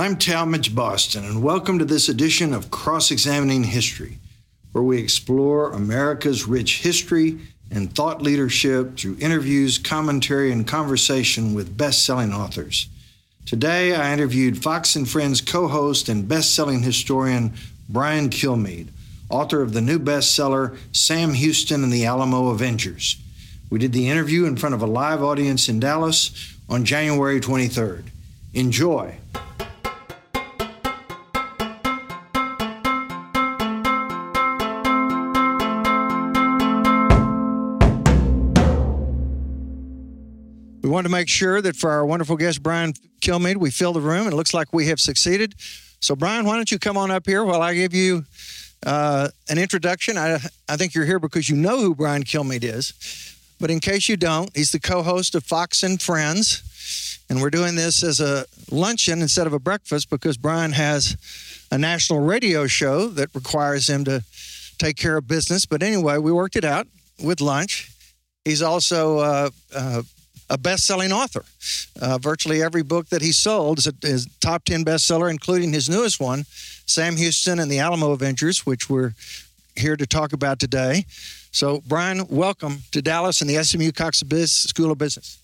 I'm Talmadge Boston, and welcome to this edition of Cross Examining History, where we explore America's rich history and thought leadership through interviews, commentary, and conversation with best selling authors. Today, I interviewed Fox and Friends co host and best selling historian Brian Kilmeade, author of the new bestseller Sam Houston and the Alamo Avengers. We did the interview in front of a live audience in Dallas on January 23rd. Enjoy. To make sure that for our wonderful guest, Brian Kilmeade, we fill the room. It looks like we have succeeded. So, Brian, why don't you come on up here while I give you uh, an introduction? I, I think you're here because you know who Brian Kilmeade is. But in case you don't, he's the co host of Fox and Friends. And we're doing this as a luncheon instead of a breakfast because Brian has a national radio show that requires him to take care of business. But anyway, we worked it out with lunch. He's also uh, uh, a best-selling author. Uh, virtually every book that he sold is a is top 10 bestseller, including his newest one, Sam Houston and the Alamo Avengers, which we're here to talk about today. So, Brian, welcome to Dallas and the SMU Cox School of Business.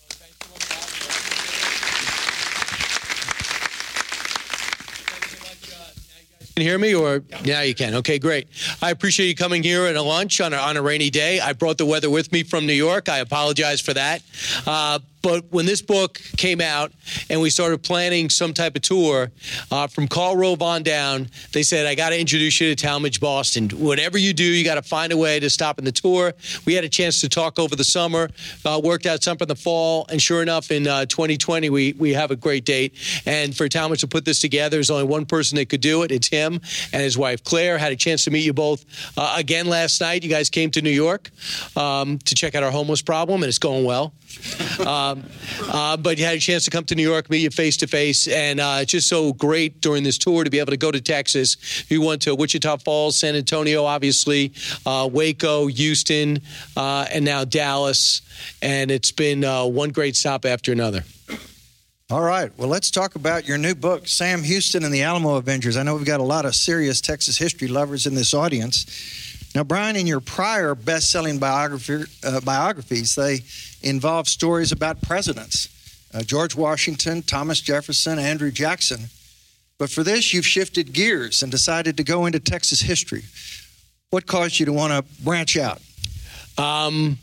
Can hear me or? Yeah you can. Okay great. I appreciate you coming here at a lunch on a, on a rainy day. I brought the weather with me from new york. I apologize for that. Uh, but when this book came out and we started planning some type of tour, uh, from Karl Rove on down, they said, I got to introduce you to Talmadge Boston. Whatever you do, you got to find a way to stop in the tour. We had a chance to talk over the summer, uh, worked out something in the fall, and sure enough, in uh, 2020, we, we have a great date. And for Talmadge to put this together, there's only one person that could do it. It's him and his wife, Claire. Had a chance to meet you both uh, again last night. You guys came to New York um, to check out our homeless problem, and it's going well. Um, uh, but you had a chance to come to New York, meet you face to face, and uh, it's just so great during this tour to be able to go to Texas. You went to Wichita Falls, San Antonio, obviously, uh, Waco, Houston, uh, and now Dallas, and it's been uh, one great stop after another. All right. Well, let's talk about your new book, Sam Houston and the Alamo Avengers. I know we've got a lot of serious Texas history lovers in this audience. Now, Brian, in your prior best selling biography, uh, biographies, they involve stories about presidents uh, George Washington, Thomas Jefferson, Andrew Jackson. But for this, you've shifted gears and decided to go into Texas history. What caused you to want to branch out? Um,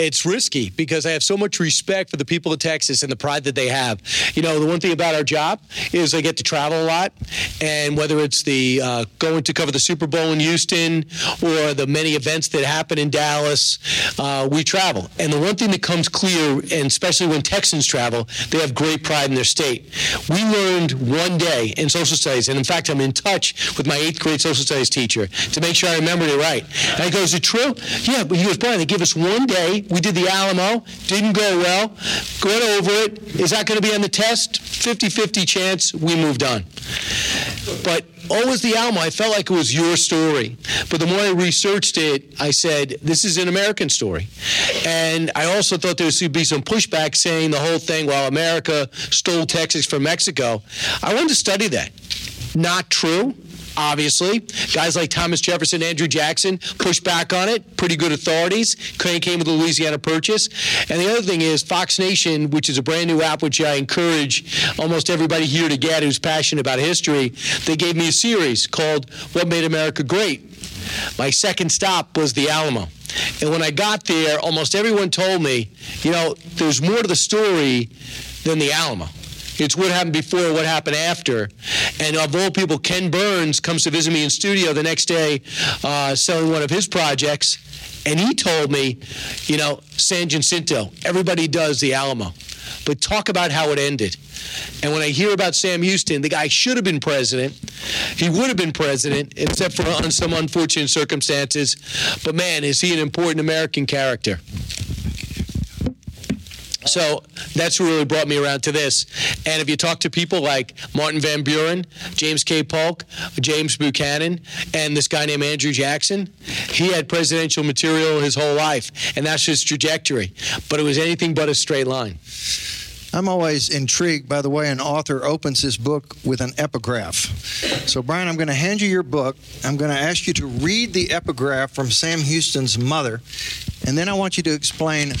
it's risky because I have so much respect for the people of Texas and the pride that they have. You know, the one thing about our job is I get to travel a lot, and whether it's the uh, going to cover the Super Bowl in Houston or the many events that happen in Dallas, uh, we travel. And the one thing that comes clear, and especially when Texans travel, they have great pride in their state. We learned one day in social studies, and in fact, I'm in touch with my eighth grade social studies teacher to make sure I remembered it right. And I go, "Is it true?" Yeah, but he goes, "Brian, they give us one day." We did the Alamo, didn't go well, got over it. Is that going to be on the test? 50 50 chance we moved on. But always the Alamo, I felt like it was your story. But the more I researched it, I said, this is an American story. And I also thought there would be some pushback saying the whole thing, well, America stole Texas from Mexico. I wanted to study that. Not true obviously. Guys like Thomas Jefferson, Andrew Jackson pushed back on it. Pretty good authorities. Came with the Louisiana Purchase. And the other thing is Fox Nation, which is a brand new app, which I encourage almost everybody here to get who's passionate about history. They gave me a series called What Made America Great. My second stop was the Alamo. And when I got there, almost everyone told me, you know, there's more to the story than the Alamo. It's what happened before, what happened after. And of all people, Ken Burns comes to visit me in studio the next day, uh, selling one of his projects, and he told me, you know, San Jacinto, everybody does the Alamo, but talk about how it ended. And when I hear about Sam Houston, the guy should have been president. He would have been president, except for on some unfortunate circumstances. But man, is he an important American character? So that's really brought me around to this. And if you talk to people like Martin Van Buren, James K. Polk, James Buchanan, and this guy named Andrew Jackson, he had presidential material his whole life, and that's his trajectory. But it was anything but a straight line. I'm always intrigued by the way an author opens his book with an epigraph. So, Brian, I'm going to hand you your book. I'm going to ask you to read the epigraph from Sam Houston's mother, and then I want you to explain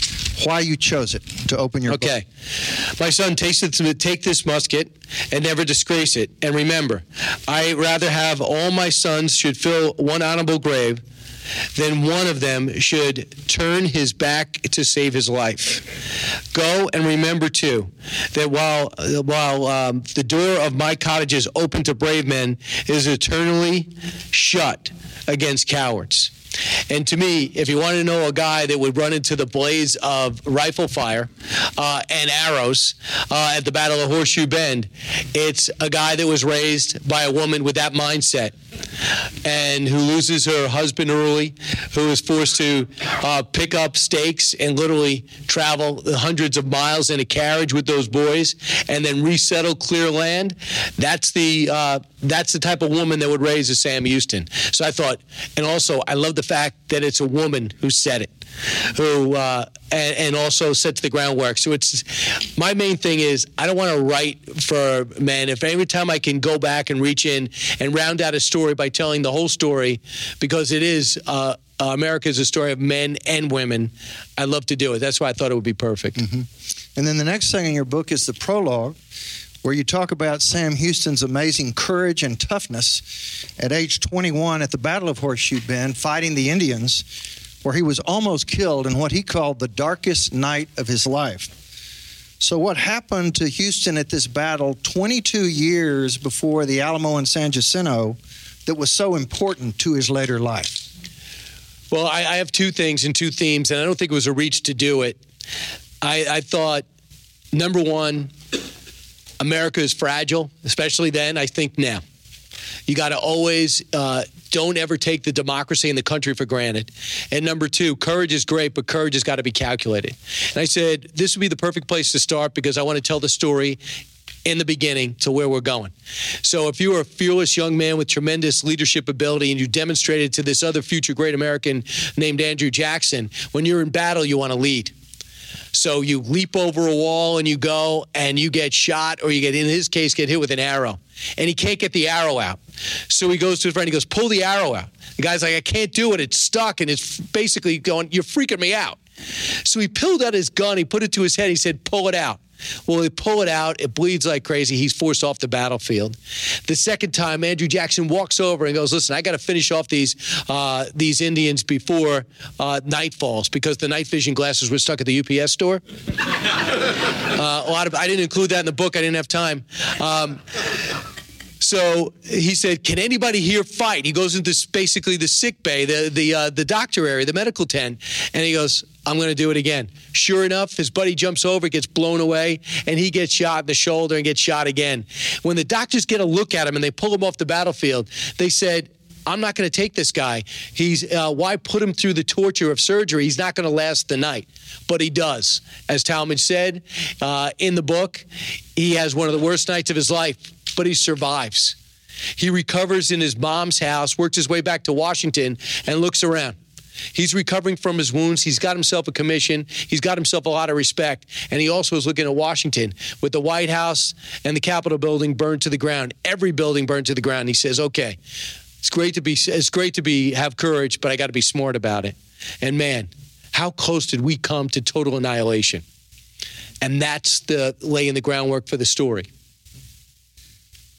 why you chose it to open your book. okay. book. My son, it take this musket and never disgrace it. And remember, I rather have all my sons should fill one honorable grave then one of them should turn his back to save his life. Go and remember too that while while um, the door of my cottage is open to brave men, it is eternally shut against cowards. And to me, if you want to know a guy that would run into the blaze of rifle fire uh, and arrows uh, at the Battle of Horseshoe Bend, it's a guy that was raised by a woman with that mindset and who loses her husband early, who is forced to uh, pick up stakes and literally travel hundreds of miles in a carriage with those boys and then resettle clear land. That's the uh, that's the type of woman that would raise a Sam Houston. So I thought, and also I love the fact that it's a woman who said it who uh, and, and, also sets the groundwork. So it's my main thing is I don't want to write for men. If every time I can go back and reach in and round out a story by telling the whole story, because it is. Uh, uh, America is a story of men and women. I love to do it. That's why I thought it would be perfect. Mm-hmm. And then the next thing in your book is the prologue, where you talk about Sam Houston's amazing courage and toughness at age 21 at the Battle of Horseshoe Bend, fighting the Indians where he was almost killed in what he called the darkest night of his life. So, what happened to Houston at this battle 22 years before the Alamo and San Jacinto that was so important to his later life? Well, I, I have two things and two themes, and I don't think it was a reach to do it. I, I thought, number one, America is fragile, especially then, I think now. You got to always uh, don't ever take the democracy in the country for granted. And number two, courage is great, but courage has got to be calculated. And I said this would be the perfect place to start because I want to tell the story in the beginning to where we're going. So if you are a fearless young man with tremendous leadership ability and you demonstrated to this other future great American named Andrew Jackson, when you're in battle, you want to lead. So you leap over a wall and you go and you get shot, or you get, in his case, get hit with an arrow. And he can't get the arrow out. So he goes to his friend, he goes, pull the arrow out. The guy's like, I can't do it. It's stuck. And it's basically going, you're freaking me out. So he pulled out his gun, he put it to his head, he said, pull it out. Well, they pull it out. It bleeds like crazy. He's forced off the battlefield. The second time, Andrew Jackson walks over and goes, "Listen, I got to finish off these uh, these Indians before uh, night falls because the night vision glasses were stuck at the UPS store." uh, a lot of I didn't include that in the book. I didn't have time. Um, so he said, "Can anybody here fight?" He goes into basically the sick bay, the the uh, the doctor area, the medical tent, and he goes, "I'm going to do it again." Sure enough, his buddy jumps over, gets blown away, and he gets shot in the shoulder and gets shot again. When the doctors get a look at him and they pull him off the battlefield, they said. I'm not going to take this guy. He's uh, why put him through the torture of surgery? He's not going to last the night, but he does. As Talmadge said uh, in the book, he has one of the worst nights of his life but he survives. He recovers in his mom's house, works his way back to Washington, and looks around. He's recovering from his wounds. He's got himself a commission. He's got himself a lot of respect. And he also is looking at Washington with the White House and the Capitol building burned to the ground. Every building burned to the ground. He says, "Okay, it's great to be it's great to be have courage, but I got to be smart about it." And man, how close did we come to total annihilation? And that's the laying the groundwork for the story.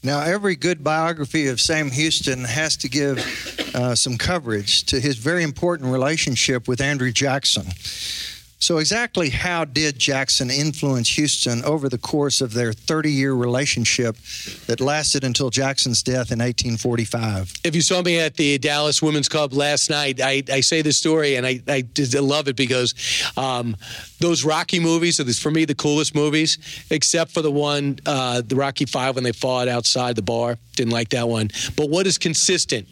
Now, every good biography of Sam Houston has to give uh, some coverage to his very important relationship with Andrew Jackson. So, exactly how did Jackson influence Houston over the course of their 30 year relationship that lasted until Jackson's death in 1845? If you saw me at the Dallas Women's Club last night, I, I say this story and I, I love it because um, those Rocky movies are, for me, the coolest movies, except for the one, uh, the Rocky Five, when they fought outside the bar. Didn't like that one. But what is consistent?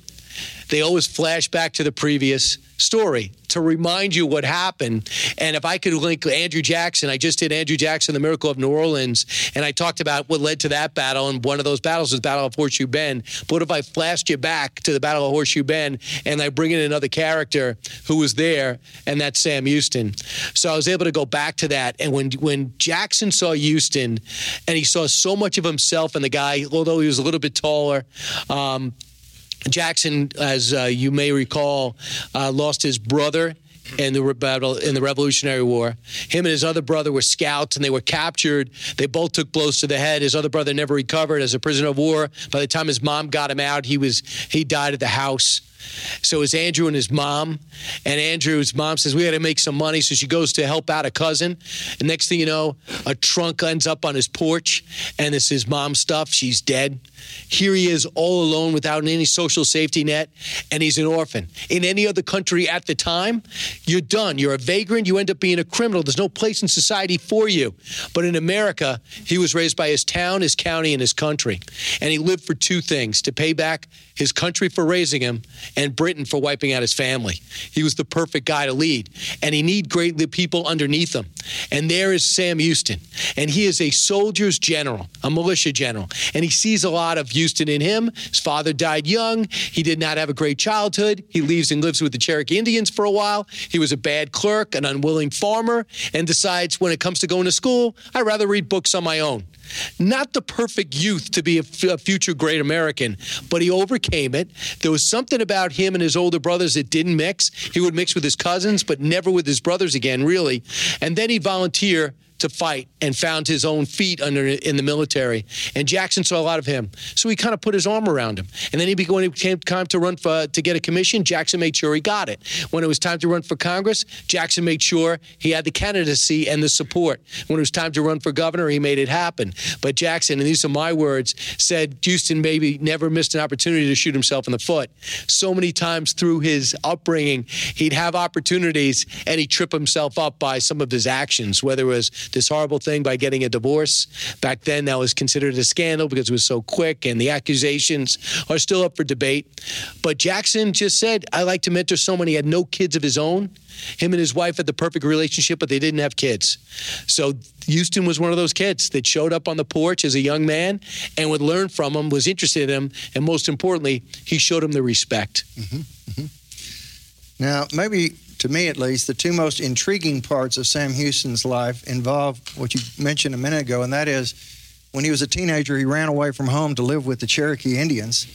They always flash back to the previous story to remind you what happened. And if I could link Andrew Jackson, I just did Andrew Jackson, the Miracle of New Orleans, and I talked about what led to that battle. And one of those battles was Battle of Horseshoe Bend. But what if I flashed you back to the Battle of Horseshoe Bend and I bring in another character who was there, and that's Sam Houston. So I was able to go back to that. And when when Jackson saw Houston, and he saw so much of himself in the guy, although he was a little bit taller. Um, Jackson, as uh, you may recall, uh, lost his brother in the battle in the Revolutionary War. Him and his other brother were scouts, and they were captured. They both took blows to the head. His other brother never recovered as a prisoner of war. By the time his mom got him out, he was he died at the house. So it was Andrew and his mom. And Andrew's mom says, We got to make some money. So she goes to help out a cousin. And next thing you know, a trunk ends up on his porch, and it's his mom's stuff. She's dead. Here he is all alone without any social safety net, and he's an orphan. In any other country at the time, you're done. You're a vagrant. You end up being a criminal. There's no place in society for you. But in America, he was raised by his town, his county, and his country. And he lived for two things to pay back his country for raising him and Britain for wiping out his family. He was the perfect guy to lead. And he need great people underneath him. And there is Sam Houston. And he is a soldier's general, a militia general. And he sees a lot of Houston in him. His father died young. He did not have a great childhood. He leaves and lives with the Cherokee Indians for a while. He was a bad clerk, an unwilling farmer, and decides when it comes to going to school, I'd rather read books on my own. Not the perfect youth to be a, f- a future great American, but he overcame it. There was something about him and his older brothers that didn't mix. He would mix with his cousins, but never with his brothers again, really. And then he volunteered to fight and found his own feet under in the military. And Jackson saw a lot of him, so he kind of put his arm around him. And then he when it came time to run for to get a commission, Jackson made sure he got it. When it was time to run for Congress, Jackson made sure he had the candidacy and the support. When it was time to run for governor, he made it happen. But Jackson, and these are my words, said Houston maybe never missed an opportunity to shoot himself in the foot. So many times through his upbringing, he'd have opportunities and he'd trip himself up by some of his actions, whether it was this horrible thing by getting a divorce. Back then, that was considered a scandal because it was so quick, and the accusations are still up for debate. But Jackson just said, I like to mentor someone. He had no kids of his own. Him and his wife had the perfect relationship, but they didn't have kids. So Houston was one of those kids that showed up on the porch as a young man and would learn from him, was interested in him, and most importantly, he showed him the respect. Mm-hmm, mm-hmm. Now, maybe to me at least, the two most intriguing parts of Sam Houston's life involve what you mentioned a minute ago, and that is when he was a teenager, he ran away from home to live with the Cherokee Indians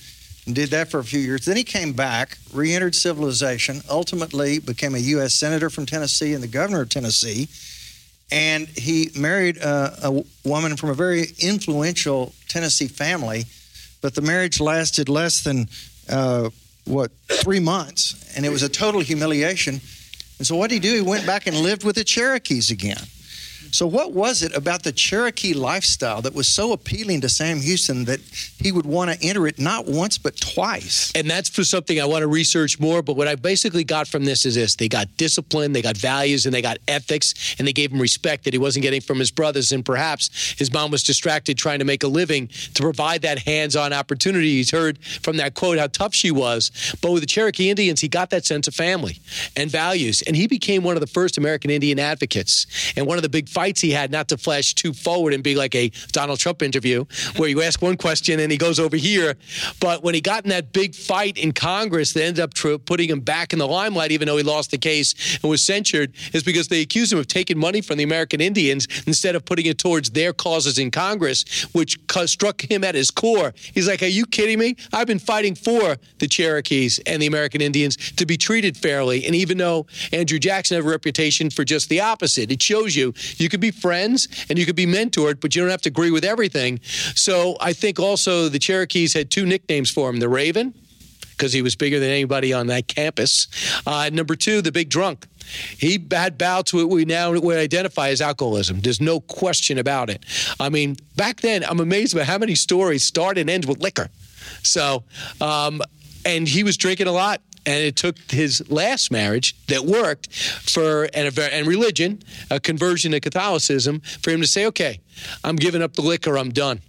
and did that for a few years. Then he came back, re entered civilization, ultimately became a U.S. Senator from Tennessee and the governor of Tennessee. And he married a, a woman from a very influential Tennessee family, but the marriage lasted less than uh, what three months, and it was a total humiliation. And so what did he do? He went back and lived with the Cherokees again. So, what was it about the Cherokee lifestyle that was so appealing to Sam Houston that he would want to enter it not once but twice? And that's for something I want to research more. But what I basically got from this is this: they got discipline, they got values, and they got ethics, and they gave him respect that he wasn't getting from his brothers. And perhaps his mom was distracted trying to make a living to provide that hands-on opportunity. He's heard from that quote how tough she was, but with the Cherokee Indians, he got that sense of family and values, and he became one of the first American Indian advocates and one of the big fighters fights he had not to flash too forward and be like a Donald Trump interview where you ask one question and he goes over here. But when he got in that big fight in Congress that ended up tr- putting him back in the limelight, even though he lost the case and was censured, is because they accused him of taking money from the American Indians instead of putting it towards their causes in Congress, which struck him at his core. He's like, Are you kidding me? I've been fighting for the Cherokees and the American Indians to be treated fairly. And even though Andrew Jackson had a reputation for just the opposite, it shows you you could be friends and you could be mentored, but you don't have to agree with everything. So I think also the Cherokees had two nicknames for him the Raven, because he was bigger than anybody on that campus. Uh, number two, the big drunk. He had bouts what we now would identify as alcoholism. There's no question about it. I mean, back then, I'm amazed by how many stories start and end with liquor. So, um, and he was drinking a lot and it took his last marriage that worked for and, and religion, a conversion to Catholicism, for him to say, "Okay, I'm giving up the liquor. I'm done."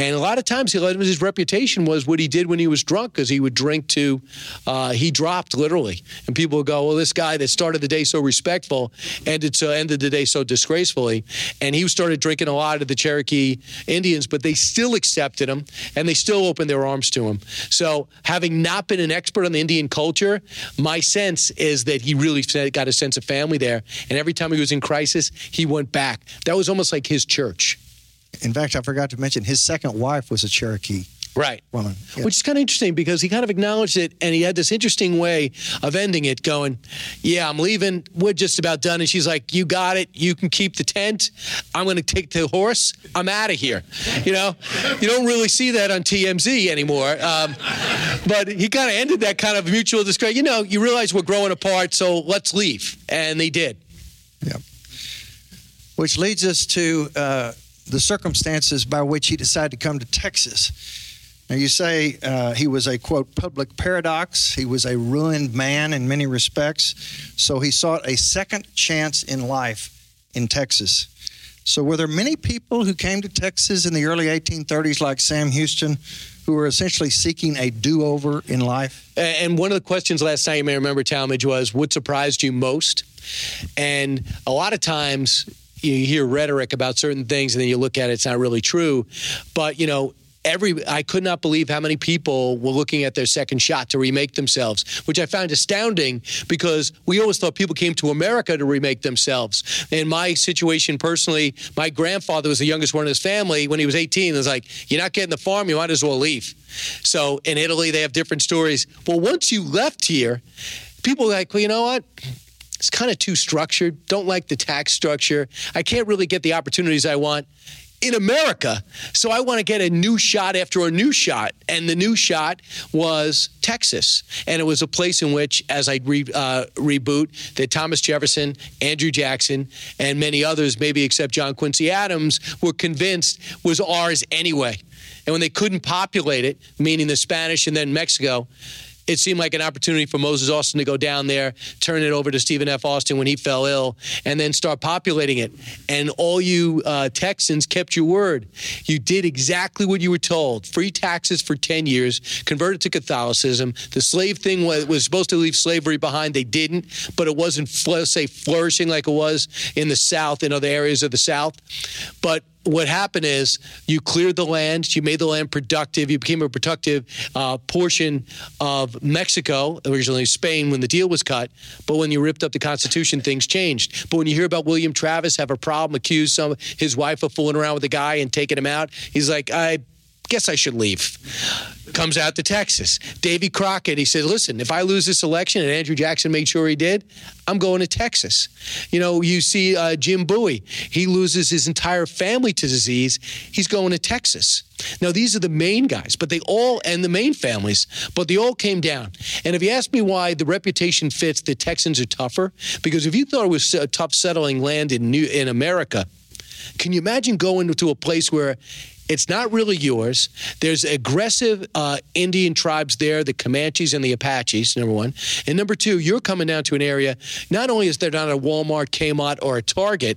And a lot of times, his reputation was what he did when he was drunk, because he would drink to, uh, he dropped literally, and people would go, "Well, this guy that started the day so respectful ended so ended the day so disgracefully," and he started drinking a lot of the Cherokee Indians, but they still accepted him and they still opened their arms to him. So, having not been an expert on the Indian culture, my sense is that he really got a sense of family there, and every time he was in crisis, he went back. That was almost like his church. In fact, I forgot to mention his second wife was a Cherokee right. woman. Yeah. which is kind of interesting because he kind of acknowledged it and he had this interesting way of ending it going yeah i'm leaving. We're just about done. And she's like you got it. You can keep the tent. I'm going to take the horse. I'm out of here. You know? You don't really see that on tmz anymore um, but he kind of ended that kind of mutual discredit you know you realize we're growing apart so let's leave. And they did. Yeah which leads us to uh, the circumstances by which he decided to come to Texas. Now, you say uh, he was a quote public paradox. He was a ruined man in many respects. So he sought a second chance in life in Texas. So, were there many people who came to Texas in the early 1830s, like Sam Houston, who were essentially seeking a do over in life? And one of the questions last night, you may remember, Talmadge, was what surprised you most? And a lot of times, you hear rhetoric about certain things and then you look at it, it's not really true. But, you know, every I could not believe how many people were looking at their second shot to remake themselves, which I found astounding because we always thought people came to America to remake themselves. In my situation personally, my grandfather was the youngest one in his family. When he was 18, it was like, "You're not getting the farm, you might as well leave." So in Italy, they have different stories. Well, once you left here, people like, "Well, you know what?" It's kind of too structured. Don't like the tax structure. I can't really get the opportunities I want in America. So I want to get a new shot after a new shot. And the new shot was Texas. And it was a place in which, as I re, uh, reboot, that Thomas Jefferson, Andrew Jackson, and many others, maybe except John Quincy Adams, were convinced was ours anyway. And when they couldn't populate it, meaning the Spanish and then Mexico, it seemed like an opportunity for Moses Austin to go down there, turn it over to Stephen F. Austin when he fell ill, and then start populating it. And all you uh, Texans kept your word. You did exactly what you were told. Free taxes for 10 years, converted to Catholicism. The slave thing was, was supposed to leave slavery behind. They didn't, but it wasn't, say, flourishing like it was in the South, in other areas of the South. But what happened is you cleared the land, you made the land productive, you became a productive uh, portion of Mexico, originally Spain, when the deal was cut. But when you ripped up the Constitution, things changed. But when you hear about William Travis have a problem, accuse some his wife of fooling around with a guy and taking him out, he's like, I guess I should leave. Comes out to Texas. Davy Crockett, he said, listen, if I lose this election, and Andrew Jackson made sure he did, I'm going to Texas. You know, you see uh, Jim Bowie, he loses his entire family to disease. He's going to Texas. Now, these are the main guys, but they all, and the main families, but they all came down. And if you ask me why the reputation fits, the Texans are tougher, because if you thought it was a tough settling land in, New, in America, can you imagine going to a place where it's not really yours. There's aggressive uh, Indian tribes there, the Comanches and the Apaches, number one. And number two, you're coming down to an area, not only is there not a Walmart, Kmart, or a Target,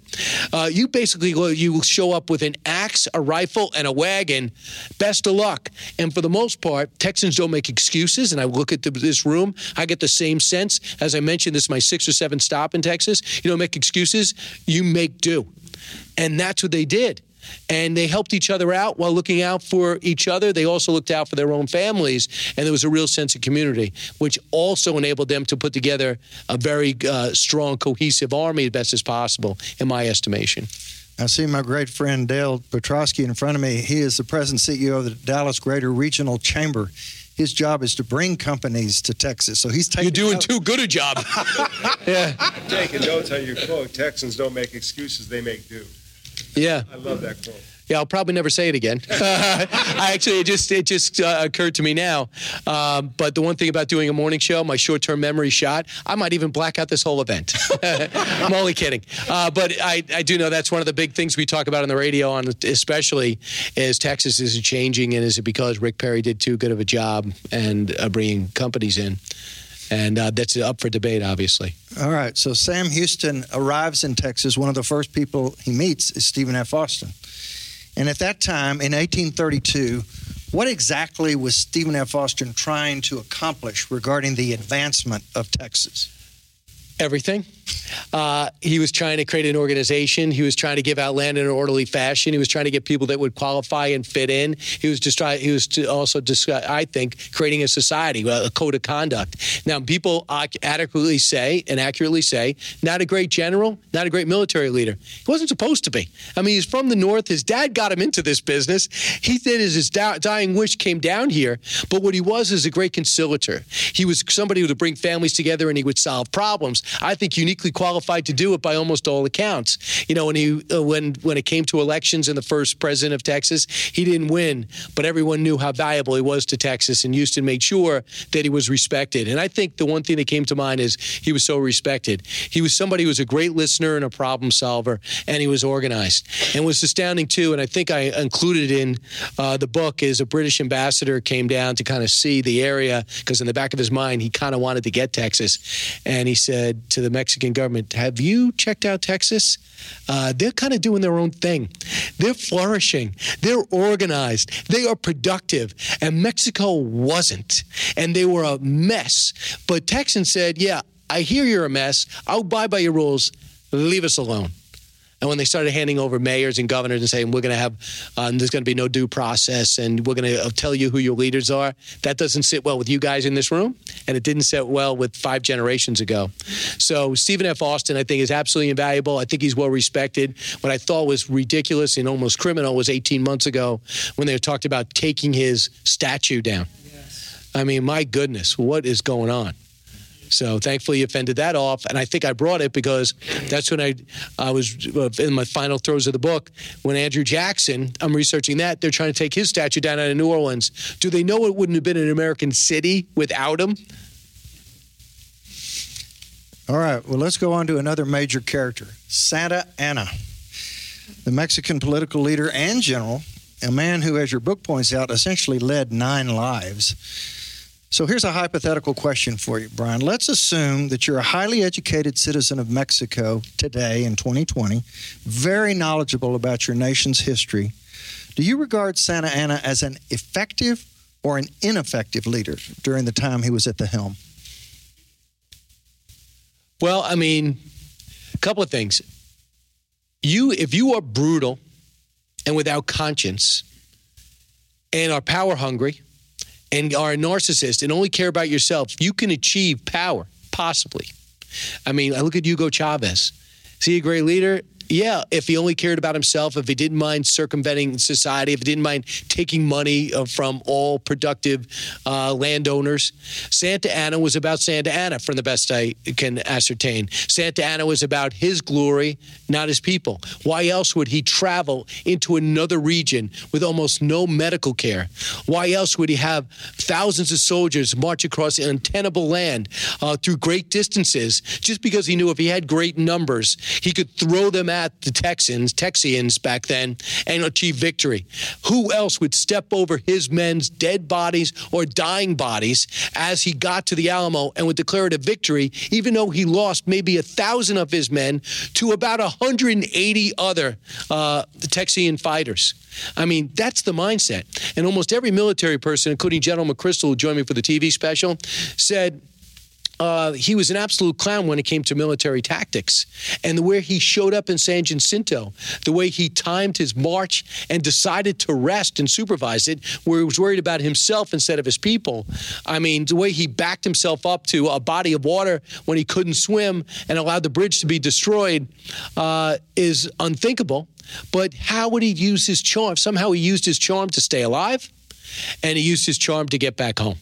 uh, you basically you show up with an axe, a rifle, and a wagon. Best of luck. And for the most part, Texans don't make excuses. And I look at the, this room, I get the same sense. As I mentioned, this is my sixth or seventh stop in Texas. You don't make excuses, you make do. And that's what they did and they helped each other out while looking out for each other. They also looked out for their own families, and there was a real sense of community, which also enabled them to put together a very uh, strong, cohesive army as best as possible, in my estimation. I see my great friend Dale Petroskey in front of me. He is the present CEO of the Dallas Greater Regional Chamber. His job is to bring companies to Texas. So he's taking. You're doing too good a job. yeah. Taking notes on your quote. Texans don't make excuses; they make do. Yeah. I love that quote. Yeah, I'll probably never say it again. I actually, it just it just uh, occurred to me now. Um, but the one thing about doing a morning show, my short-term memory shot, I might even black out this whole event. I'm only kidding. Uh, but I, I do know that's one of the big things we talk about on the radio, on especially is Texas is changing, and is it because Rick Perry did too good of a job and uh, bringing companies in? And uh, that's up for debate, obviously. All right. So Sam Houston arrives in Texas. One of the first people he meets is Stephen F. Austin. And at that time, in 1832, what exactly was Stephen F. Austin trying to accomplish regarding the advancement of Texas? everything. Uh, he was trying to create an organization. He was trying to give out land in an orderly fashion. He was trying to get people that would qualify and fit in. He was just trying. He was also, I think, creating a society, a code of conduct. Now, people adequately say and accurately say, not a great general, not a great military leader. He wasn't supposed to be. I mean, he's from the north. His dad got him into this business. He did as his dying wish came down here. But what he was is a great conciliator. He was somebody who would bring families together and he would solve problems. I think, uniquely qualified to do it by almost all accounts. You know, when he uh, when when it came to elections and the first president of Texas, he didn't win, but everyone knew how valuable he was to Texas, and Houston made sure that he was respected. And I think the one thing that came to mind is he was so respected. He was somebody who was a great listener and a problem solver, and he was organized. And was astounding too. And I think I included in uh, the book is a British ambassador came down to kind of see the area because in the back of his mind he kind of wanted to get Texas, and he said to the Mexican government, Have you checked out Texas? Uh, they're kind of doing their own thing. They're flourishing. They're organized. They are productive. And Mexico wasn't. And they were a mess. But Texans said, Yeah, I hear you're a mess. I'll abide by your rules. Leave us alone. And when they started handing over mayors and governors and saying, we're going to have, uh, there's going to be no due process and we're going to uh, tell you who your leaders are, that doesn't sit well with you guys in this room. And it didn't sit well with five generations ago. So Stephen F. Austin, I think, is absolutely invaluable. I think he's well respected. What I thought was ridiculous and almost criminal was 18 months ago when they talked about taking his statue down. Yes. I mean, my goodness, what is going on? So thankfully, you fended that off. And I think I brought it because that's when I, I was uh, in my final throes of the book. When Andrew Jackson, I'm researching that, they're trying to take his statue down out of New Orleans. Do they know it wouldn't have been an American city without him? All right, well, let's go on to another major character Santa Anna, the Mexican political leader and general, a man who, as your book points out, essentially led nine lives. So here's a hypothetical question for you, Brian. Let's assume that you're a highly educated citizen of Mexico today in 2020, very knowledgeable about your nation's history. Do you regard Santa Anna as an effective or an ineffective leader during the time he was at the helm? Well, I mean, a couple of things. You, if you are brutal and without conscience and are power hungry, and are a narcissist and only care about yourself, you can achieve power, possibly. I mean, I look at Hugo Chavez. Is he a great leader? Yeah, if he only cared about himself, if he didn't mind circumventing society, if he didn't mind taking money uh, from all productive uh, landowners. Santa Anna was about Santa Anna, from the best I can ascertain. Santa Anna was about his glory, not his people. Why else would he travel into another region with almost no medical care? Why else would he have thousands of soldiers march across untenable land uh, through great distances just because he knew if he had great numbers, he could throw them at the Texans, Texians back then, and achieve victory. Who else would step over his men's dead bodies or dying bodies as he got to the Alamo and would declare it a victory, even though he lost maybe a thousand of his men to about 180 other uh, Texian fighters? I mean, that's the mindset. And almost every military person, including General McChrystal, who joined me for the TV special, said, uh, he was an absolute clown when it came to military tactics. And the way he showed up in San Jacinto, the way he timed his march and decided to rest and supervise it, where he was worried about himself instead of his people. I mean, the way he backed himself up to a body of water when he couldn't swim and allowed the bridge to be destroyed uh, is unthinkable. But how would he use his charm? Somehow he used his charm to stay alive, and he used his charm to get back home.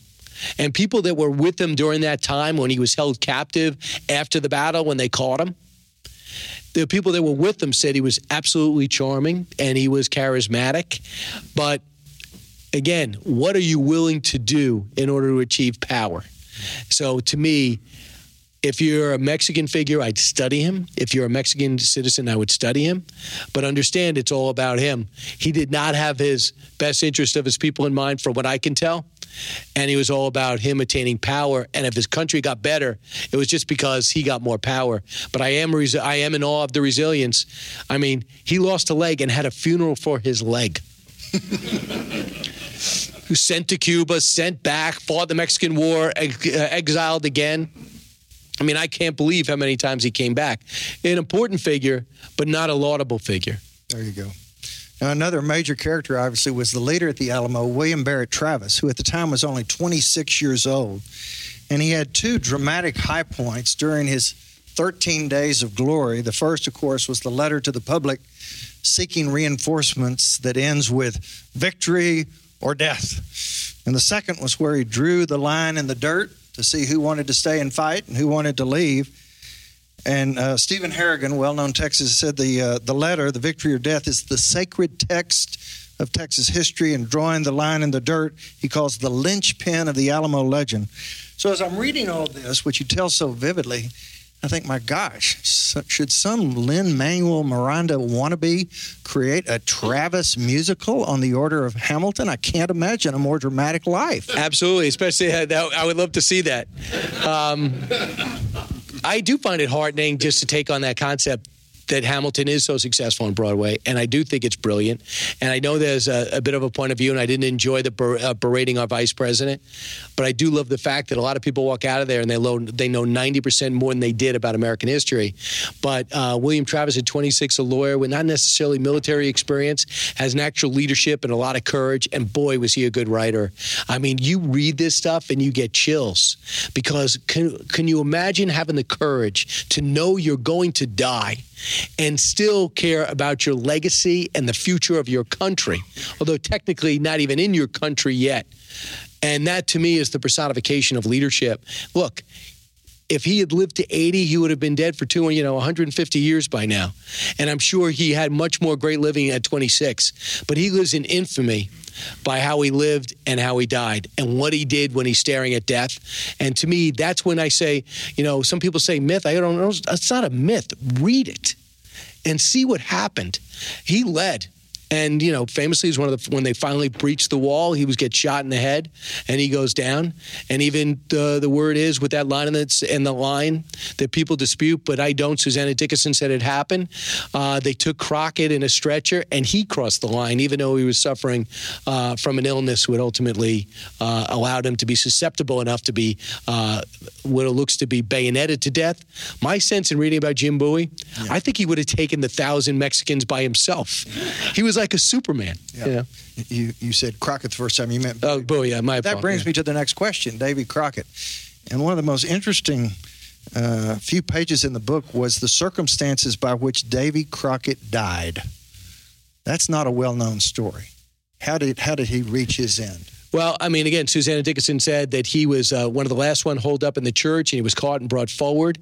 And people that were with him during that time when he was held captive after the battle, when they caught him, the people that were with him said he was absolutely charming and he was charismatic. But again, what are you willing to do in order to achieve power? So to me, if you're a Mexican figure, I'd study him. If you're a Mexican citizen, I would study him. But understand it's all about him. He did not have his best interest of his people in mind, from what I can tell. And he was all about him attaining power. And if his country got better, it was just because he got more power. But I am res- I am in awe of the resilience. I mean, he lost a leg and had a funeral for his leg. Who sent to Cuba, sent back, fought the Mexican War, ex- uh, exiled again. I mean, I can't believe how many times he came back. An important figure, but not a laudable figure. There you go. Now, another major character, obviously, was the leader at the Alamo, William Barrett Travis, who at the time was only 26 years old. And he had two dramatic high points during his 13 days of glory. The first, of course, was the letter to the public seeking reinforcements that ends with victory or death. And the second was where he drew the line in the dirt to see who wanted to stay and fight and who wanted to leave. And uh, Stephen Harrigan, well-known Texas, said the uh, the letter, the victory or death, is the sacred text of Texas history. And drawing the line in the dirt, he calls the linchpin of the Alamo legend. So as I'm reading all this, which you tell so vividly, I think, my gosh, should some Lin Manuel Miranda wannabe create a Travis musical on the order of Hamilton? I can't imagine a more dramatic life. Absolutely, especially uh, I would love to see that. Um, I do find it heartening just to take on that concept that Hamilton is so successful on Broadway, and I do think it's brilliant. And I know there's a, a bit of a point of view, and I didn't enjoy the ber, uh, berating our vice president, but I do love the fact that a lot of people walk out of there and they, lo- they know 90% more than they did about American history. But uh, William Travis, at 26, a lawyer with not necessarily military experience, has an actual leadership and a lot of courage, and boy, was he a good writer. I mean, you read this stuff and you get chills because can, can you imagine having the courage to know you're going to die? And still care about your legacy and the future of your country, although technically not even in your country yet. And that to me is the personification of leadership. Look, if he had lived to 80, he would have been dead for two, you know, 150 years by now. And I'm sure he had much more great living at 26. But he lives in infamy by how he lived and how he died and what he did when he's staring at death. And to me, that's when I say, you know, some people say myth. I don't know. It's not a myth. Read it and see what happened. He led. And you know, famously, is one of the when they finally breached the wall, he was get shot in the head, and he goes down. And even the the word is with that line in the, in the line that people dispute, but I don't. Susanna Dickinson said it happened. Uh, they took Crockett in a stretcher, and he crossed the line, even though he was suffering uh, from an illness which ultimately uh, allowed him to be susceptible enough to be uh, what it looks to be bayoneted to death. My sense in reading about Jim Bowie, yeah. I think he would have taken the thousand Mexicans by himself. He was like a Superman. Yeah. You, know? you, you said Crockett the first time you meant. Oh, boy, yeah, my. That brings yeah. me to the next question, Davy Crockett, and one of the most interesting uh, few pages in the book was the circumstances by which Davy Crockett died. That's not a well-known story. How did how did he reach his end? Well, I mean, again, Susanna Dickinson said that he was uh, one of the last one holed up in the church, and he was caught and brought forward.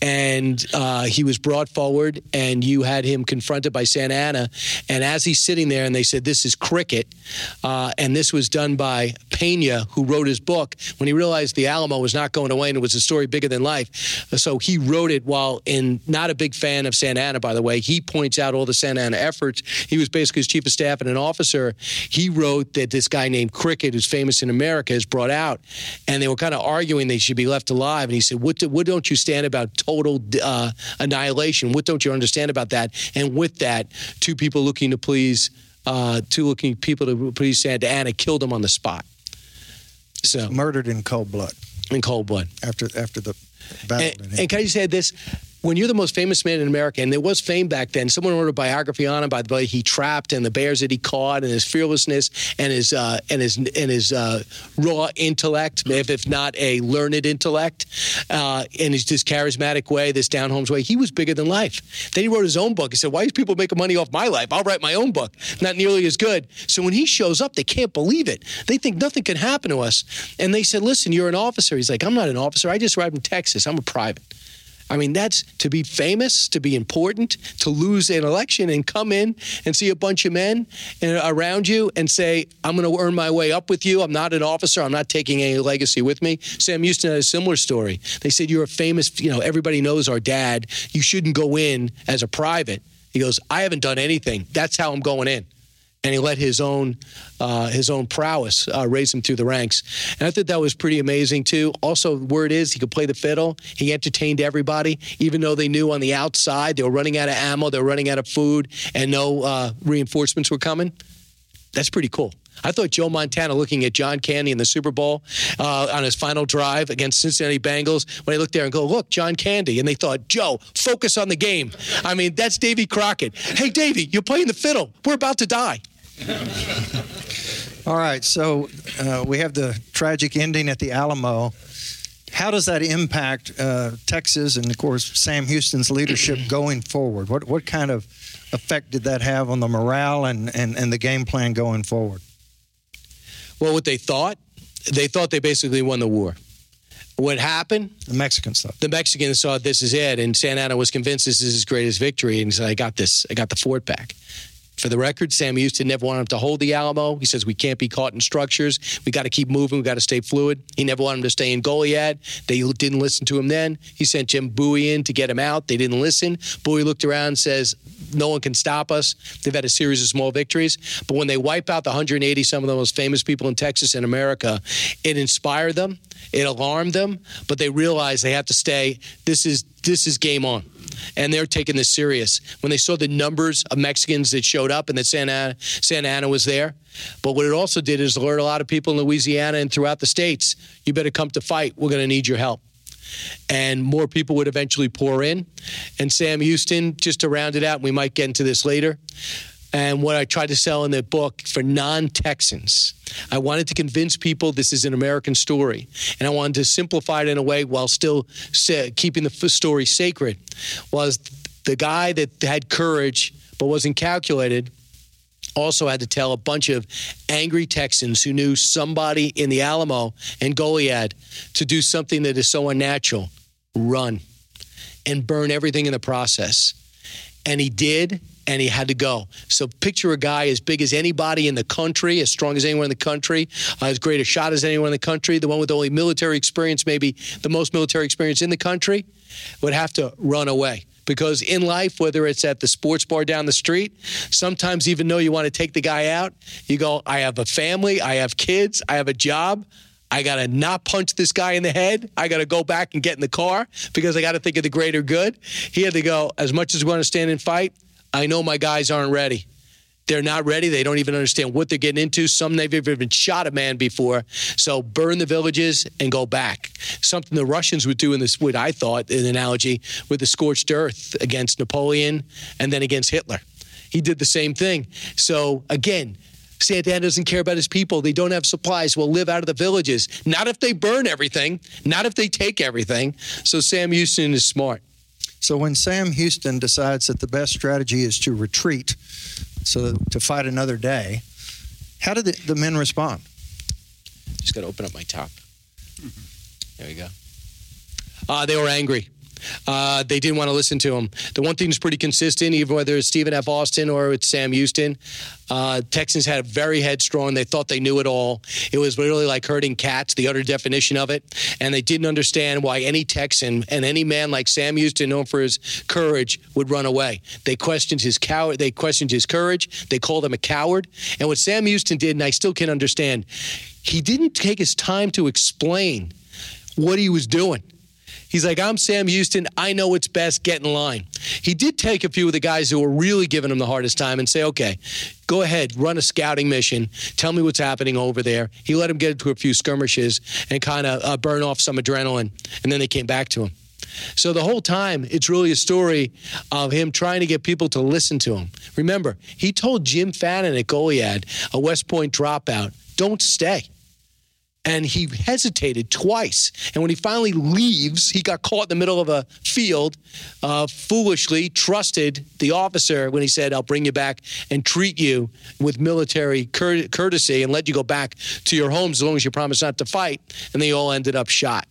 And uh, he was brought forward, and you had him confronted by Santa Anna. And as he's sitting there, and they said, "This is Crockett," uh, and this was done by Pena, who wrote his book when he realized the Alamo was not going away and it was a story bigger than life. So he wrote it while in not a big fan of Santa Anna, by the way. He points out all the Santa Anna efforts. He was basically his chief of staff and an officer. He wrote that this guy named Crockett, who's famous in America, is brought out, and they were kind of arguing they should be left alive. And he said, "What, do, what don't you stand about total uh, annihilation? What don't you understand about that?" And with that, two people looking to please. Uh, two looking people to please Santa Anna killed him on the spot. So murdered in cold blood. In cold blood. After after the battle. And, and can I just add this? When you're the most famous man in America, and there was fame back then, someone wrote a biography on him by the way he trapped and the bears that he caught and his fearlessness and his uh, and his and his uh, raw intellect, if, if not a learned intellect, uh, and his just charismatic way, this down home's way. He was bigger than life. Then he wrote his own book. He said, "Why is people making money off my life? I'll write my own book. Not nearly as good." So when he shows up, they can't believe it. They think nothing can happen to us, and they said, "Listen, you're an officer." He's like, "I'm not an officer. I just arrived in Texas. I'm a private." I mean, that's to be famous, to be important, to lose an election and come in and see a bunch of men around you and say, I'm going to earn my way up with you. I'm not an officer. I'm not taking any legacy with me. Sam Houston had a similar story. They said, You're a famous, you know, everybody knows our dad. You shouldn't go in as a private. He goes, I haven't done anything. That's how I'm going in. And he let his own uh, his own prowess uh, raise him through the ranks. And I thought that was pretty amazing too. Also, word is he could play the fiddle. He entertained everybody, even though they knew on the outside they were running out of ammo, they were running out of food, and no uh, reinforcements were coming. That's pretty cool. I thought Joe Montana looking at John Candy in the Super Bowl uh, on his final drive against Cincinnati Bengals when he looked there and go, look, John Candy. And they thought, Joe, focus on the game. I mean, that's Davy Crockett. Hey, Davy, you're playing the fiddle. We're about to die. All right, so uh, we have the tragic ending at the Alamo. How does that impact uh, Texas and, of course, Sam Houston's leadership going forward? What what kind of effect did that have on the morale and, and, and the game plan going forward? Well, what they thought, they thought they basically won the war. What happened? The Mexicans thought. The Mexicans thought this is it, and Santa Anna was convinced this is his greatest victory, and he said, "I got this. I got the fort back." For the record, Sam Houston never wanted him to hold the Alamo. He says we can't be caught in structures. We got to keep moving. We got to stay fluid. He never wanted him to stay in Goliad. They didn't listen to him then. He sent Jim Bowie in to get him out. They didn't listen. Bowie looked around and says, no one can stop us. They've had a series of small victories. But when they wipe out the 180 some of the most famous people in Texas and America, it inspired them. It alarmed them, but they realized they have to stay. This is this is game on and they're taking this serious. When they saw the numbers of Mexicans that showed up and that Santa Anna, Santa Anna was there, but what it also did is alert a lot of people in Louisiana and throughout the states. You better come to fight. We're going to need your help. And more people would eventually pour in. And Sam Houston, just to round it out, we might get into this later. And what I tried to sell in the book for non Texans, I wanted to convince people this is an American story. And I wanted to simplify it in a way while still keeping the story sacred. Was the guy that had courage but wasn't calculated also had to tell a bunch of angry Texans who knew somebody in the Alamo and Goliad to do something that is so unnatural run and burn everything in the process. And he did, and he had to go. So picture a guy as big as anybody in the country, as strong as anyone in the country, uh, as great a shot as anyone in the country, the one with only military experience, maybe the most military experience in the country, would have to run away. Because in life, whether it's at the sports bar down the street, sometimes even though you want to take the guy out, you go, I have a family, I have kids, I have a job. I got to not punch this guy in the head. I got to go back and get in the car because I got to think of the greater good. He had to go, as much as we want to stand and fight, I know my guys aren't ready. They're not ready. They don't even understand what they're getting into. Some they've even shot a man before. So burn the villages and go back. Something the Russians would do in this, what I thought, an analogy with the scorched earth against Napoleon and then against Hitler. He did the same thing. So again, Santa Anna doesn't care about his people. They don't have supplies. We'll live out of the villages. Not if they burn everything. Not if they take everything. So Sam Houston is smart. So when Sam Houston decides that the best strategy is to retreat, so to fight another day, how did the, the men respond? Just got to open up my top. There we go. Uh, they were angry. Uh, they didn't want to listen to him. The one thing that's pretty consistent, even whether it's Stephen F. Austin or it's Sam Houston, uh, Texans had a very headstrong. They thought they knew it all. It was really like herding cats, the utter definition of it. And they didn't understand why any Texan and any man like Sam Houston, known for his courage, would run away. They questioned his coward. They questioned his courage. They called him a coward. And what Sam Houston did, and I still can't understand, he didn't take his time to explain what he was doing. He's like, I'm Sam Houston. I know what's best. Get in line. He did take a few of the guys who were really giving him the hardest time and say, okay, go ahead, run a scouting mission. Tell me what's happening over there. He let him get into a few skirmishes and kind of uh, burn off some adrenaline. And then they came back to him. So the whole time, it's really a story of him trying to get people to listen to him. Remember, he told Jim Fannin at Goliad, a West Point dropout, don't stay and he hesitated twice. And when he finally leaves, he got caught in the middle of a field, uh, foolishly trusted the officer when he said, I'll bring you back and treat you with military cur- courtesy and let you go back to your homes as long as you promise not to fight. And they all ended up shot.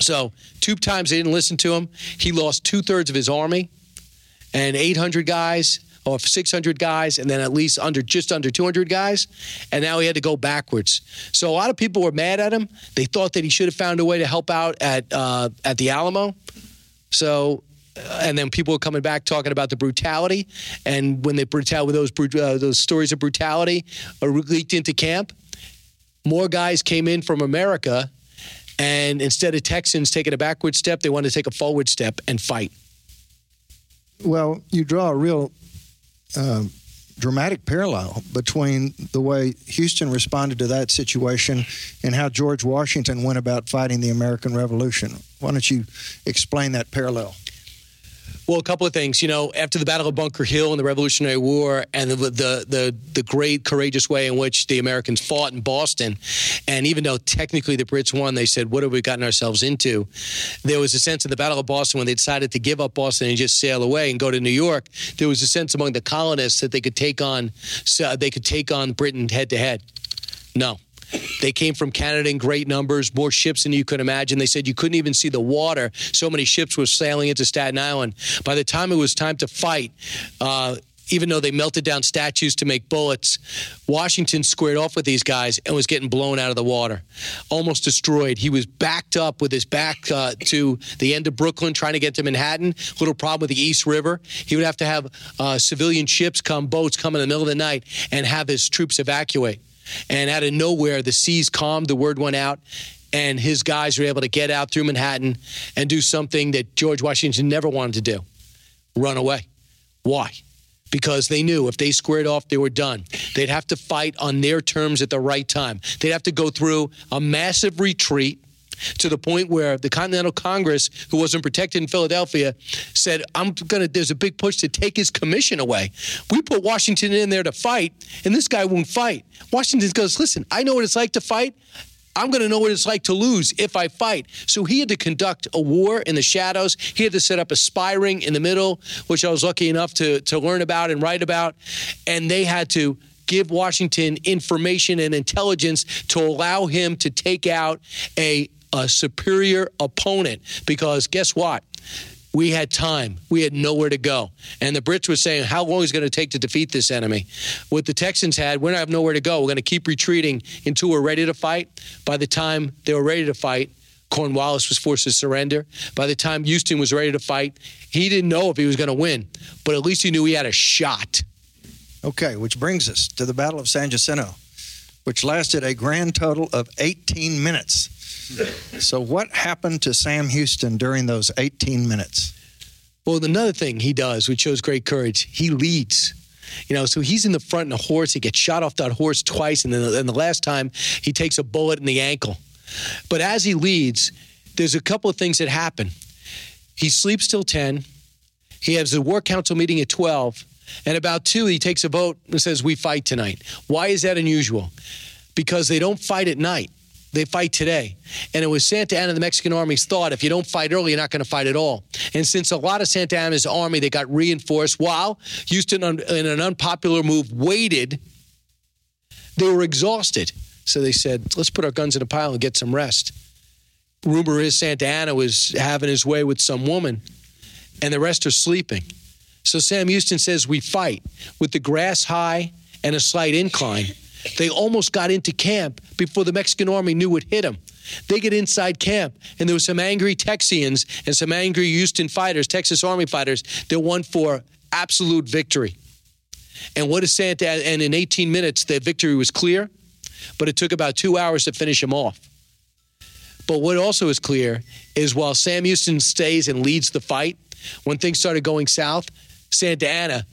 So, two times they didn't listen to him. He lost two thirds of his army and 800 guys of 600 guys and then at least under just under 200 guys. And now he had to go backwards. So a lot of people were mad at him. They thought that he should have found a way to help out at uh, at the alamo. So and then people were coming back talking about the brutality. And when they brutal, those uh, those stories of brutality are leaked into camp, more guys came in from America, and instead of Texans taking a backward step, they wanted to take a forward step and fight. Well, you draw a real um, dramatic parallel between the way Houston responded to that situation and how George Washington went about fighting the American Revolution. Why don't you explain that parallel? Well, a couple of things. You know, after the Battle of Bunker Hill and the Revolutionary War, and the the the, the great courageous way in which the Americans fought in Boston, and even though technically the Brits won, they said, "What have we gotten ourselves into?" There was a sense in the Battle of Boston when they decided to give up Boston and just sail away and go to New York. There was a sense among the colonists that they could take on, so they could take on Britain head to head. No, they came from Canada in great numbers, more ships than you could imagine. They said you couldn't even see the water. So many ships were sailing into Staten Island. By the time it was time to fight, uh, even though they melted down statues to make bullets, Washington squared off with these guys and was getting blown out of the water, almost destroyed. He was backed up with his back uh, to the end of Brooklyn, trying to get to Manhattan. Little problem with the East River. He would have to have uh, civilian ships come, boats come in the middle of the night, and have his troops evacuate. And out of nowhere, the seas calmed, the word went out, and his guys were able to get out through Manhattan and do something that George Washington never wanted to do run away. Why? Because they knew if they squared off, they were done. They'd have to fight on their terms at the right time. They'd have to go through a massive retreat to the point where the Continental Congress, who wasn't protected in Philadelphia, said, I'm going to, there's a big push to take his commission away. We put Washington in there to fight, and this guy won't fight. Washington goes, listen, I know what it's like to fight. I'm going to know what it's like to lose if I fight. So he had to conduct a war in the shadows. He had to set up a spy ring in the middle, which I was lucky enough to, to learn about and write about. And they had to give Washington information and intelligence to allow him to take out a a superior opponent because guess what? We had time. We had nowhere to go. And the Brits were saying, how long is it going to take to defeat this enemy? What the Texans had, we don't have nowhere to go. We're going to keep retreating until we're ready to fight. By the time they were ready to fight, Cornwallis was forced to surrender. By the time Houston was ready to fight, he didn't know if he was going to win, but at least he knew he had a shot. Okay, which brings us to the Battle of San Jacinto, which lasted a grand total of 18 minutes. So, what happened to Sam Houston during those 18 minutes? Well, another thing he does, which shows great courage, he leads. You know, so he's in the front in a horse. He gets shot off that horse twice, and then and the last time he takes a bullet in the ankle. But as he leads, there's a couple of things that happen. He sleeps till 10. He has a war council meeting at 12. And about 2, he takes a vote and says, We fight tonight. Why is that unusual? Because they don't fight at night. They fight today. And it was Santa Anna, the Mexican army's thought if you don't fight early, you're not going to fight at all. And since a lot of Santa Anna's army, they got reinforced while Houston, in an unpopular move, waited, they were exhausted. So they said, let's put our guns in a pile and get some rest. Rumor is Santa Anna was having his way with some woman, and the rest are sleeping. So Sam Houston says, We fight with the grass high and a slight incline. They almost got into camp before the Mexican army knew what hit them. They get inside camp, and there were some angry Texians and some angry Houston fighters, Texas Army fighters, that won for absolute victory. And what is Santa? And in 18 minutes, the victory was clear, but it took about two hours to finish him off. But what also is clear is while Sam Houston stays and leads the fight, when things started going south, Santa Anna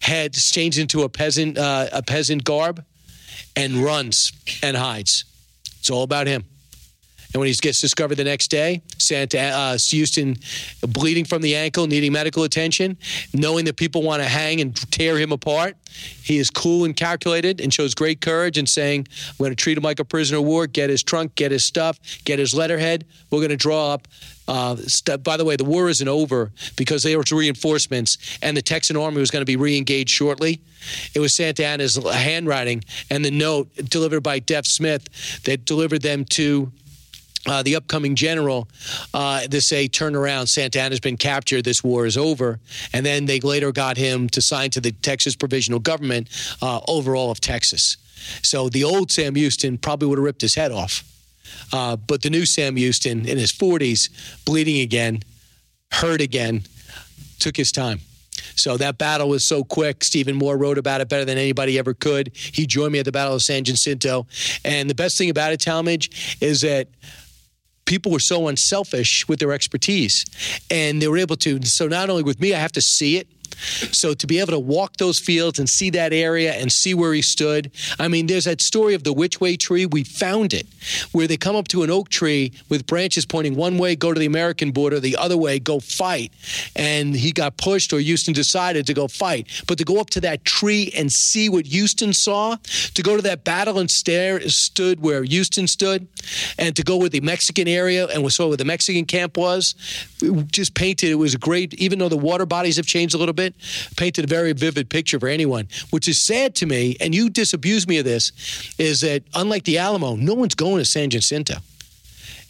had changed into a peasant, uh, a peasant garb and runs and hides. It's all about him. And when he gets discovered the next day, Santa uh, Houston bleeding from the ankle, needing medical attention, knowing that people want to hang and tear him apart, he is cool and calculated and shows great courage and saying, "I'm going to treat him like a prisoner of war. Get his trunk, get his stuff, get his letterhead. We're going to draw up." Uh, by the way, the war isn't over because there were reinforcements, and the Texan army was going to be re-engaged shortly. It was Santa Anna's handwriting and the note delivered by Deaf Smith that delivered them to uh, the upcoming general uh, to say, turn around, Santa Anna's been captured, this war is over. And then they later got him to sign to the Texas provisional government uh, over all of Texas. So the old Sam Houston probably would have ripped his head off. Uh, but the new Sam Houston in his 40s, bleeding again, hurt again, took his time. So that battle was so quick. Stephen Moore wrote about it better than anybody ever could. He joined me at the Battle of San Jacinto. And the best thing about it, Talmadge, is that people were so unselfish with their expertise. And they were able to, so not only with me, I have to see it, so to be able to walk those fields and see that area and see where he stood, I mean, there's that story of the which way tree. We found it, where they come up to an oak tree with branches pointing one way, go to the American border, the other way, go fight. And he got pushed, or Houston decided to go fight. But to go up to that tree and see what Houston saw, to go to that battle and stare, stood where Houston stood, and to go with the Mexican area and saw where the Mexican camp was, just painted. It was great, even though the water bodies have changed a little bit painted a very vivid picture for anyone. Which is sad to me, and you disabuse me of this, is that unlike the Alamo, no one's going to San Jacinto.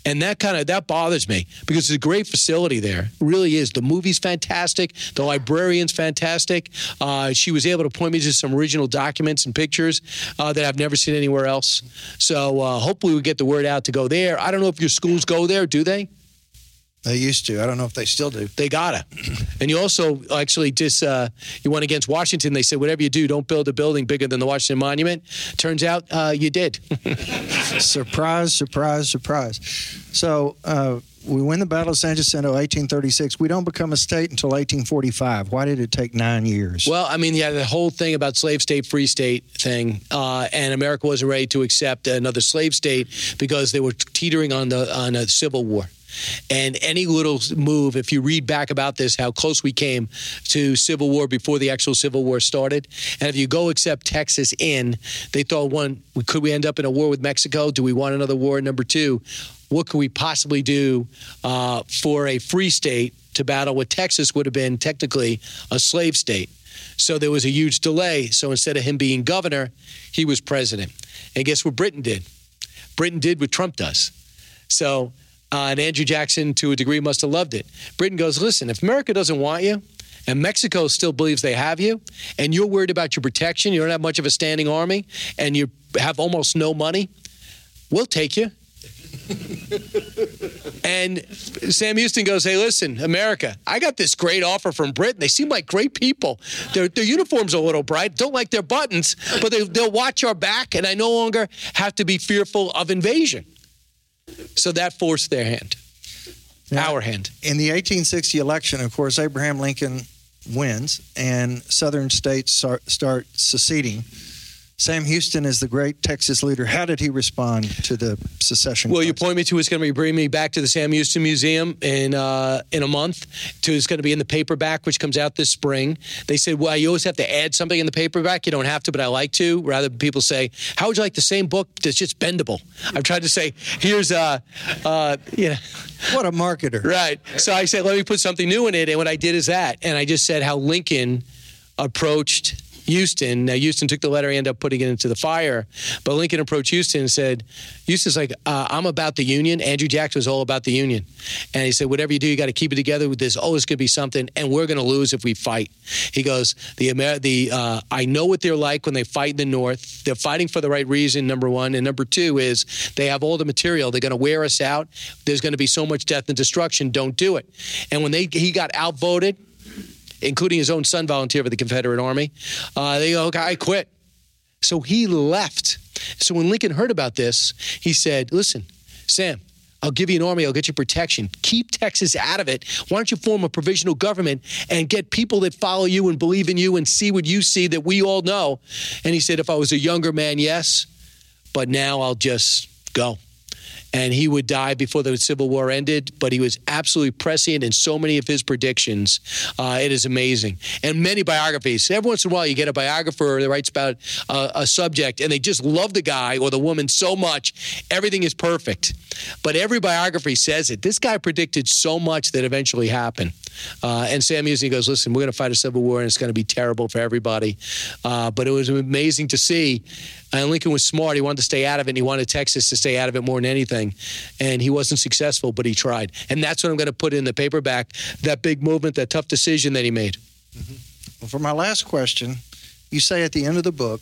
And that kind of that bothers me because it's a great facility there. It really is. The movie's fantastic. The librarian's fantastic. Uh, she was able to point me to some original documents and pictures uh, that I've never seen anywhere else. So uh, hopefully we get the word out to go there. I don't know if your schools go there. Do they? They used to. I don't know if they still do. They gotta. And you also actually just uh, you went against Washington. They said whatever you do, don't build a building bigger than the Washington Monument. Turns out uh, you did. surprise! Surprise! Surprise! So. Uh, we win the Battle of San Jacinto, 1836. We don't become a state until 1845. Why did it take nine years? Well, I mean, yeah, the whole thing about slave state, free state thing, uh, and America wasn't ready to accept another slave state because they were teetering on the on a civil war. And any little move, if you read back about this, how close we came to civil war before the actual civil war started. And if you go accept Texas in, they thought one, could we end up in a war with Mexico? Do we want another war? Number two, what could we possibly do uh, for a free state to battle what Texas would have been technically a slave state? So there was a huge delay. So instead of him being governor, he was president. And guess what Britain did? Britain did what Trump does. So uh, and Andrew Jackson, to a degree, must have loved it. Britain goes, listen, if America doesn't want you, and Mexico still believes they have you, and you're worried about your protection, you don't have much of a standing army, and you have almost no money, we'll take you. and Sam Houston goes, Hey, listen, America, I got this great offer from Britain. They seem like great people. Their, their uniforms are a little bright, don't like their buttons, but they, they'll watch our back, and I no longer have to be fearful of invasion. So that forced their hand, now, our hand. In the 1860 election, of course, Abraham Lincoln wins, and Southern states start, start seceding. Sam Houston is the great Texas leader. How did he respond to the secession? Well, you point me to is going to be bringing me back to the Sam Houston Museum in uh, in a month. To is going to be in the paperback, which comes out this spring. They said, well, you always have to add something in the paperback. You don't have to, but I like to. Rather, people say, how would you like the same book that's just bendable? I've tried to say, here's a, uh, uh, you know. What a marketer. Right. So I said, let me put something new in it. And what I did is that. And I just said how Lincoln approached Houston. Now, Houston took the letter, he ended up putting it into the fire. But Lincoln approached Houston and said, Houston's like, uh, I'm about the union. Andrew Jackson was all about the union. And he said, whatever you do, you got to keep it together with this. Oh, it's going to be something, and we're going to lose if we fight. He goes, the, Amer- the uh, I know what they're like when they fight in the North. They're fighting for the right reason, number one. And number two is they have all the material. They're going to wear us out. There's going to be so much death and destruction. Don't do it. And when they he got outvoted, including his own son volunteered for the Confederate Army. Uh, they go, okay, I quit. So he left. So when Lincoln heard about this, he said, listen, Sam, I'll give you an army. I'll get you protection. Keep Texas out of it. Why don't you form a provisional government and get people that follow you and believe in you and see what you see that we all know? And he said, if I was a younger man, yes, but now I'll just go and he would die before the Civil War ended. But he was absolutely prescient in so many of his predictions. Uh, it is amazing. And many biographies. Every once in a while, you get a biographer that writes about uh, a subject, and they just love the guy or the woman so much, everything is perfect. But every biography says it. This guy predicted so much that eventually happened. Uh, and Sam Houston goes, listen, we're going to fight a civil war, and it's going to be terrible for everybody. Uh, but it was amazing to see. And Lincoln was smart. He wanted to stay out of it, and he wanted Texas to stay out of it more than anything. And he wasn't successful, but he tried. And that's what I'm going to put in the paperback that big movement, that tough decision that he made. Mm-hmm. Well, for my last question, you say at the end of the book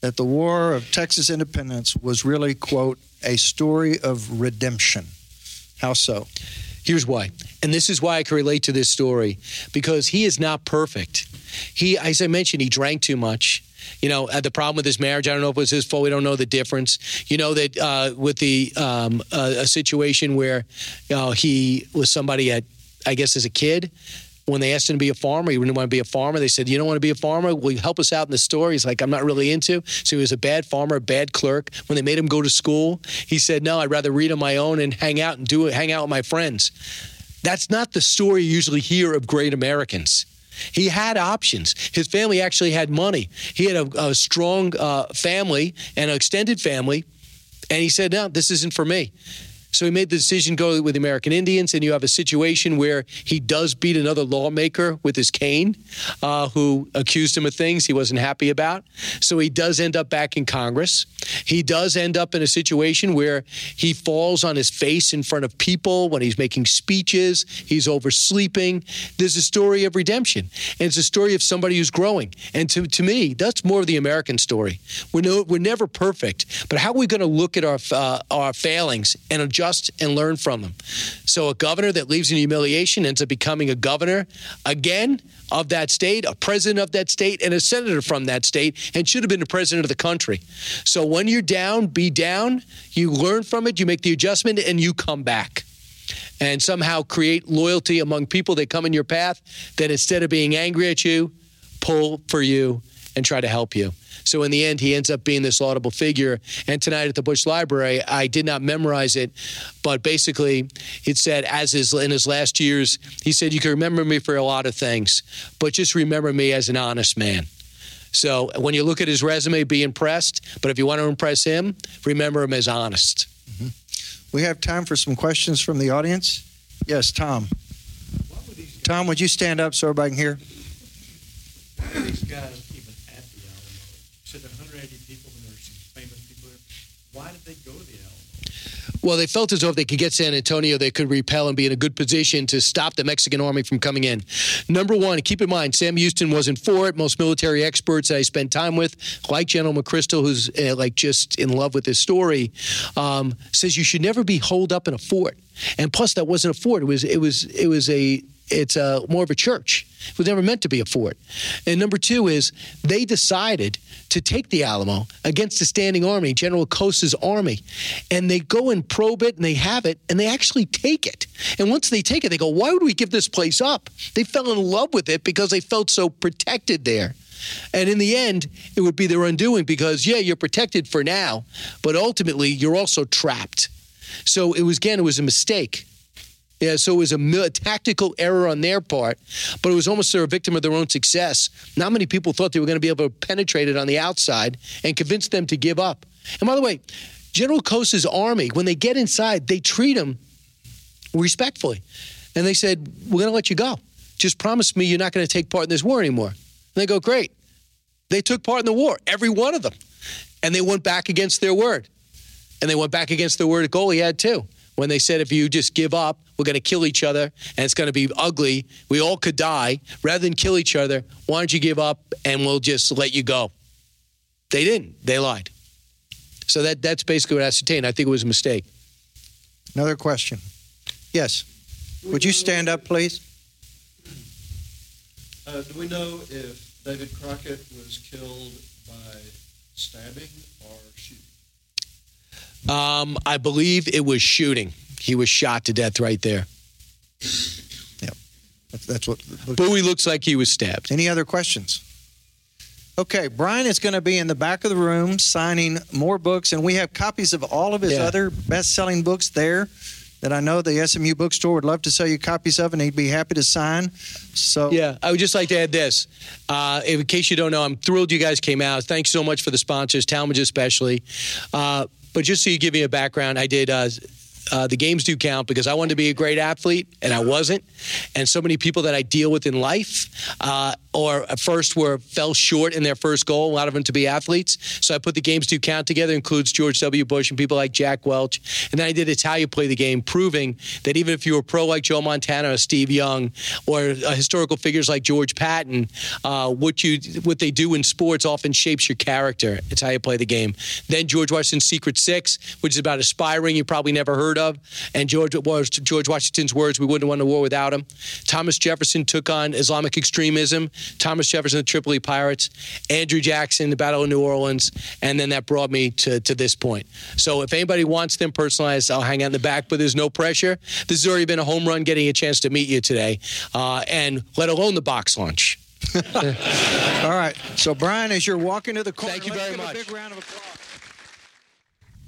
that the War of Texas Independence was really, quote, a story of redemption. How so? Here's why And this is why I can relate to this story because he is not perfect. He, as I mentioned, he drank too much. You know, had the problem with his marriage. I don't know if it was his fault. We don't know the difference. You know that uh, with the um, uh, a situation where you know, he was somebody at, I guess, as a kid when they asked him to be a farmer, he didn't want to be a farmer. They said, "You don't want to be a farmer? Will you help us out in the store?" He's like, "I'm not really into." So he was a bad farmer, a bad clerk. When they made him go to school, he said, "No, I'd rather read on my own and hang out and do it, hang out with my friends." That's not the story you usually hear of great Americans. He had options. His family actually had money. He had a, a strong uh, family and an extended family, and he said, "No, this isn't for me." So he made the decision go with the American Indians, and you have a situation where he does beat another lawmaker with his cane, uh, who accused him of things he wasn't happy about. So he does end up back in Congress. He does end up in a situation where he falls on his face in front of people when he's making speeches. He's oversleeping. There's a story of redemption, and it's a story of somebody who's growing. And to, to me, that's more of the American story. We're, no, we're never perfect, but how are we going to look at our uh, our failings and adjust? Adjust and learn from them. So a governor that leaves in humiliation ends up becoming a governor again of that state, a president of that state, and a senator from that state, and should have been the president of the country. So when you're down, be down. You learn from it, you make the adjustment, and you come back. And somehow create loyalty among people that come in your path that instead of being angry at you, pull for you and try to help you. So in the end, he ends up being this laudable figure. And tonight at the Bush Library, I did not memorize it, but basically it said, as is in his last years, he said, You can remember me for a lot of things, but just remember me as an honest man. So when you look at his resume, be impressed. But if you want to impress him, remember him as honest. Mm-hmm. We have time for some questions from the audience. Yes, Tom. Tom, would you stand up so everybody can hear? These guys Well, they felt as though if they could get San Antonio, they could repel and be in a good position to stop the Mexican army from coming in. Number one, keep in mind, Sam Houston wasn't for it. Most military experts I spent time with, like General McChrystal, who's uh, like just in love with this story, um, says you should never be holed up in a fort. And plus, that wasn't a fort. It was it was it was a it's a, more of a church. It was never meant to be a fort. And number two is they decided to take the Alamo against the standing army, General Acosta's army. And they go and probe it and they have it and they actually take it. And once they take it, they go, why would we give this place up? They fell in love with it because they felt so protected there. And in the end, it would be their undoing because, yeah, you're protected for now, but ultimately you're also trapped. So it was, again, it was a mistake. Yeah, so it was a, a, tactical error on their part, but it was almost they're a victim of their own success. Not many people thought they were going to be able to penetrate it on the outside and convince them to give up. And by the way, General Acosta's army, when they get inside, they treat him respectfully. And they said, We're going to let you go. Just promise me you're not going to take part in this war anymore. And they go, Great. They took part in the war, every one of them. And they went back against their word. And they went back against the word at Goliad, too when they said if you just give up, we're going to kill each other and it's going to be ugly. We all could die. Rather than kill each other, why don't you give up and we'll just let you go? They didn't. They lied. So that that's basically what I ascertained. I think it was a mistake. Another question. Yes. Would you stand up, please? Uh, do we know if David Crockett was killed by stabbing or shooting? Um, I believe it was shooting. He was shot to death right there. Yeah, that's, that's what. Bowie looks like he was stabbed. Any other questions? Okay, Brian is going to be in the back of the room signing more books, and we have copies of all of his yeah. other best-selling books there that I know the SMU bookstore would love to sell you copies of, and he'd be happy to sign. So yeah, I would just like to add this. Uh, in case you don't know, I'm thrilled you guys came out. Thanks so much for the sponsors, Talmadge especially. Uh, but just so you give me a background, I did uh, uh, the games do count because I wanted to be a great athlete and I wasn't. And so many people that I deal with in life, uh, or at first were fell short in their first goal. A lot of them to be athletes. So I put the games do count together. Includes George W. Bush and people like Jack Welch. And then I did it's how you play the game, proving that even if you were pro like Joe Montana or Steve Young or uh, historical figures like George Patton, uh, what you what they do in sports often shapes your character. It's how you play the game. Then George Washington's Secret Six, which is about aspiring you probably never heard of, and George was George Washington's words, "We wouldn't have won the war without him." Thomas Jefferson took on Islamic extremism. Thomas Jefferson, the Tripoli Pirates, Andrew Jackson, the Battle of New Orleans, and then that brought me to, to this point. So if anybody wants them personalized, I'll hang out in the back, but there's no pressure. This has already been a home run getting a chance to meet you today, uh, and let alone the box lunch. All right. So, Brian, as you're walking to the corner, Thank you let's very give much. A big round of applause.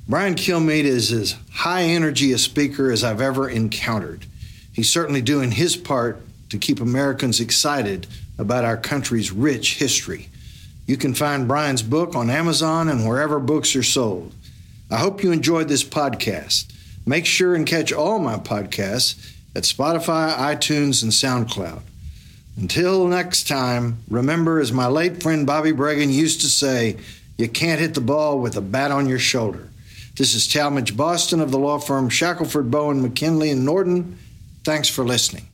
Brian Kilmeade is as high energy a speaker as I've ever encountered. He's certainly doing his part to keep Americans excited about our country's rich history. You can find Brian's book on Amazon and wherever books are sold. I hope you enjoyed this podcast. Make sure and catch all my podcasts at Spotify, iTunes, and SoundCloud. Until next time, remember, as my late friend Bobby Bragan used to say, you can't hit the ball with a bat on your shoulder. This is Talmadge Boston of the law firm Shackelford, Bowen, McKinley, and Norton. Thanks for listening.